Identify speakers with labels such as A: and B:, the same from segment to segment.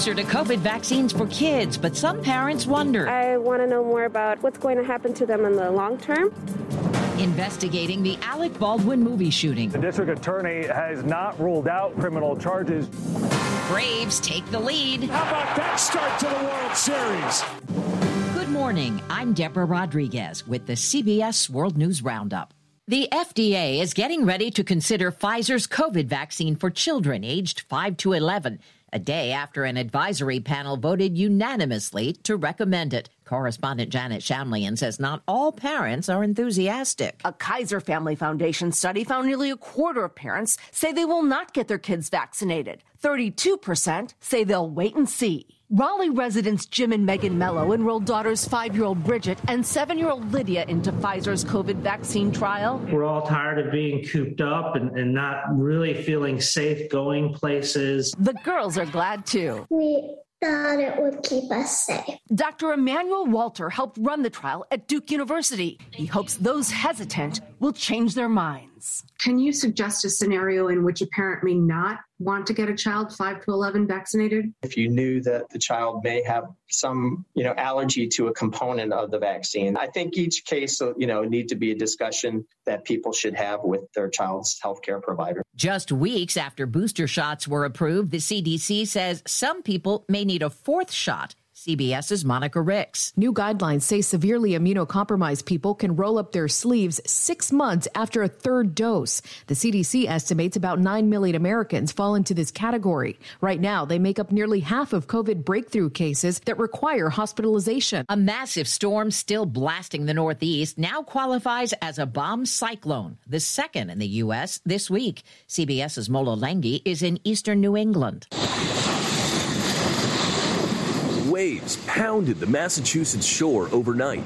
A: Closer to COVID vaccines for kids, but some parents wonder.
B: I want to know more about what's going to happen to them in the long term.
A: Investigating the Alec Baldwin movie shooting.
C: The district attorney has not ruled out criminal charges.
A: Braves take the lead.
D: How about that start to the World Series?
A: Good morning. I'm Deborah Rodriguez with the CBS World News Roundup. The FDA is getting ready to consider Pfizer's COVID vaccine for children aged 5 to 11, a day after an advisory panel voted unanimously to recommend it. Correspondent Janet Shamlian says not all parents are enthusiastic.
E: A Kaiser Family Foundation study found nearly a quarter of parents say they will not get their kids vaccinated. 32% say they'll wait and see. Raleigh residents Jim and Megan Mello enrolled daughters five year old Bridget and seven year old Lydia into Pfizer's COVID vaccine trial.
F: We're all tired of being cooped up and, and not really feeling safe going places.
E: The girls are glad too.
G: We thought it would keep us safe.
E: Dr. Emmanuel Walter helped run the trial at Duke University. He hopes those hesitant will change their minds.
H: Can you suggest a scenario in which a parent may not want to get a child 5 to 11 vaccinated?
I: If you knew that the child may have some, you know, allergy to a component of the vaccine, I think each case, you know, need to be a discussion that people should have with their child's healthcare provider.
A: Just weeks after booster shots were approved, the CDC says some people may need a fourth shot CBS's Monica Ricks.
J: New guidelines say severely immunocompromised people can roll up their sleeves six months after a third dose. The CDC estimates about 9 million Americans fall into this category. Right now, they make up nearly half of COVID breakthrough cases that require hospitalization.
A: A massive storm still blasting the Northeast now qualifies as a bomb cyclone, the second in the U.S. this week. CBS's Mola Lenghi is in eastern New England
K: waves pounded the Massachusetts shore overnight.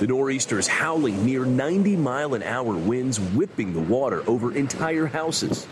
K: The nor'easters howling near 90 mile an hour winds whipping the water over entire houses.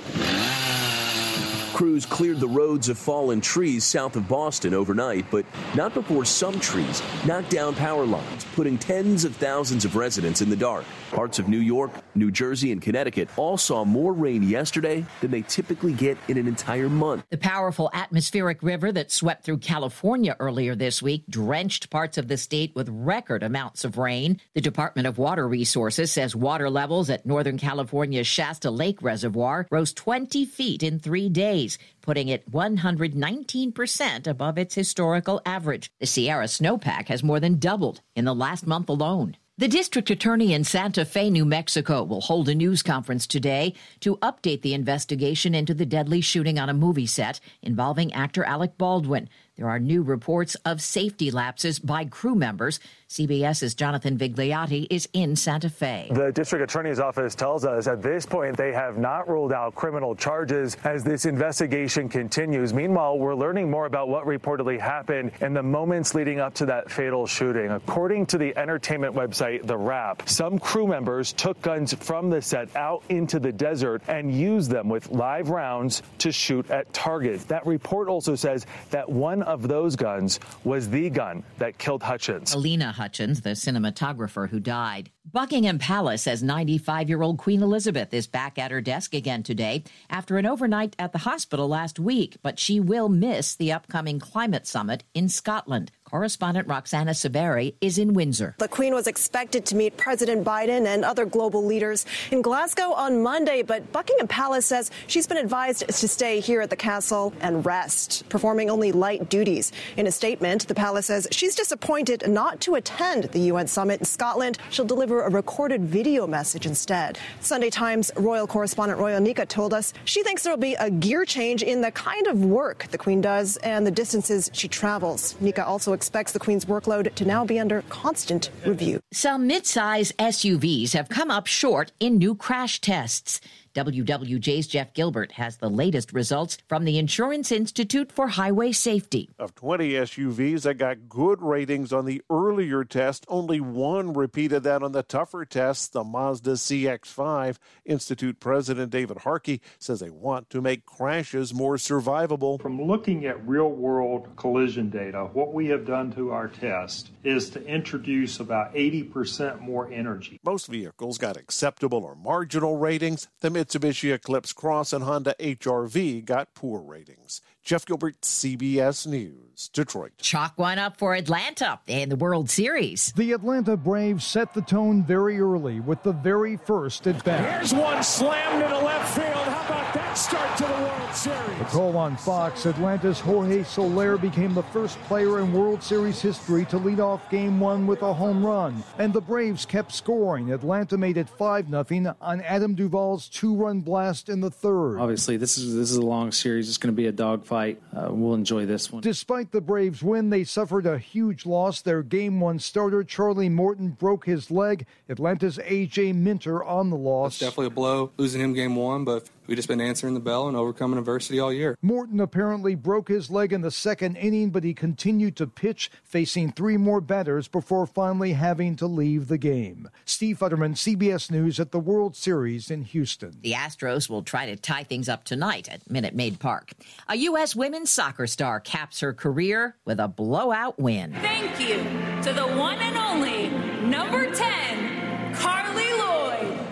K: Crews cleared the roads of fallen trees south of Boston overnight, but not before some trees knocked down power lines, putting tens of thousands of residents in the dark. Parts of New York, New Jersey, and Connecticut all saw more rain yesterday than they typically get in an entire month.
A: The powerful atmospheric river that swept through California earlier this week drenched parts of the state with record amounts of rain. The Department of Water Resources says water levels at Northern California's Shasta Lake Reservoir rose 20 feet in three days putting it 119% above its historical average. The Sierra snowpack has more than doubled in the last month alone. The district attorney in Santa Fe, New Mexico, will hold a news conference today to update the investigation into the deadly shooting on a movie set involving actor Alec Baldwin. There are new reports of safety lapses by crew members. CBS's Jonathan Vigliotti is in Santa Fe.
C: The district attorney's office tells us at this point they have not ruled out criminal charges as this investigation continues. Meanwhile, we're learning more about what reportedly happened in the moments leading up to that fatal shooting. According to the entertainment website The Wrap, some crew members took guns from the set out into the desert and used them with live rounds to shoot at targets. That report also says that one of those guns was the gun that killed Hutchins.
A: Halyna Hutchins, the cinematographer who died. Buckingham Palace says 95 year old Queen Elizabeth is back at her desk again today after an overnight at the hospital last week, but she will miss the upcoming climate summit in Scotland. Correspondent Roxana Saberi is in Windsor.
L: The Queen was expected to meet President Biden and other global leaders in Glasgow on Monday, but Buckingham Palace says she's been advised to stay here at the castle and rest, performing only light duties. In a statement, the palace says she's disappointed not to attend the UN summit in Scotland. She'll deliver a recorded video message instead. Sunday Times royal correspondent Roya Nikkhah told us she thinks there will be a gear change in the kind of work the Queen does and the distances she travels. Nikkhah also expects the Queen's workload to now be under constant review.
A: Some midsize SUVs have come up short in new crash tests. WWJ's Jeff Gilbert has the latest results from the Insurance Institute for Highway Safety.
M: Of 20 SUVs that got good ratings on the earlier test, only one repeated that on the tougher test, the Mazda CX5. Institute President David Harkey says they want to make crashes more survivable.
N: From looking at real world collision data, what we have done to our test is to introduce about 80% more energy.
M: Most vehicles got acceptable or marginal ratings. The Mitsubishi Eclipse Cross and Honda HRV got poor ratings. Jeff Gilbert, CBS News, Detroit.
A: Chalk one up for Atlanta in the World Series.
O: The Atlanta Braves set the tone very early with the very first at bat.
D: Here's one slammed into left field. How about that start to the World Series?
O: The call on Fox, Atlanta's Jorge Soler became the first player in World Series history to lead off game one with a home run. And the Braves kept scoring. Atlanta made it 5 0 on Adam Duvall's two run blast in the third.
P: Obviously, this is this is a long series. It's going to be a dogfight. Uh, we'll enjoy this one.
O: Despite the Braves' win, they suffered a huge loss. Their game one starter, Charlie Morton, broke his leg. Atlanta's A.J. Minter on the loss.
Q: It's definitely a blow losing him game one, but We've just been answering the bell and overcoming adversity all year.
O: Morton apparently broke his leg in the second inning, but he continued to pitch, facing three more batters before finally having to leave the game. Steve Futterman, CBS News at the World Series in Houston.
A: The Astros will try to tie things up tonight at Minute Maid Park. A U.S. women's soccer star caps her career with a blowout win.
R: Thank you to the one and only number 10, Carli Lloyd.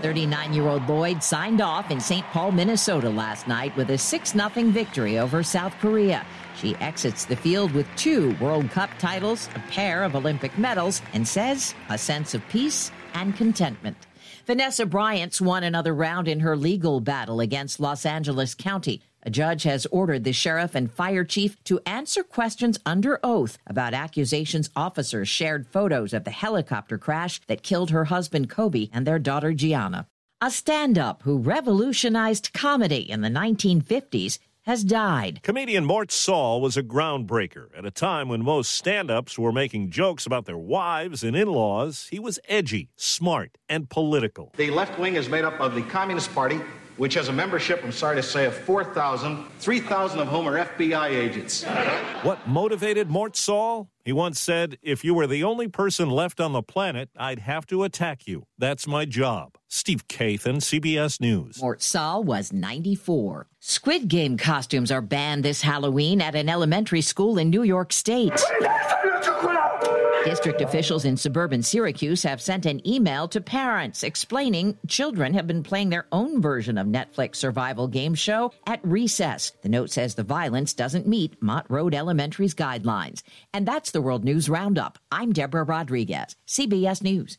A: 39 year old Lloyd signed off in St. Paul, Minnesota last night with a 6 0 victory over South Korea. She exits the field with two World Cup titles, a pair of Olympic medals, and says a sense of peace and contentment. Vanessa Bryant's won another round in her legal battle against Los Angeles County. A judge has ordered the sheriff and fire chief to answer questions under oath about accusations officers shared photos of the helicopter crash that killed her husband Kobe and their daughter Gianna. A stand up who revolutionized comedy in the 1950s has died.
S: Comedian Mort Sahl was a groundbreaker. At a time when most stand ups were making jokes about their wives and in laws, he was edgy, smart, and political.
T: The left wing is made up of the Communist Party, which has a membership, I'm sorry to say, of 4,000, 3,000 of whom are FBI agents.
S: What motivated Mort Sahl? He once said, If you were the only person left on the planet, I'd have to attack you. That's my job. Steve Kathan, CBS News.
A: Mort Sahl was 94. Squid Game costumes are banned this Halloween at an elementary school in New York State. District officials in suburban Syracuse have sent an email to parents explaining children have been playing their own version of Netflix survival game show at recess. The note says the violence doesn't meet Mott Road Elementary's guidelines. And that's the World News Roundup. I'm Deborah Rodriguez, CBS News.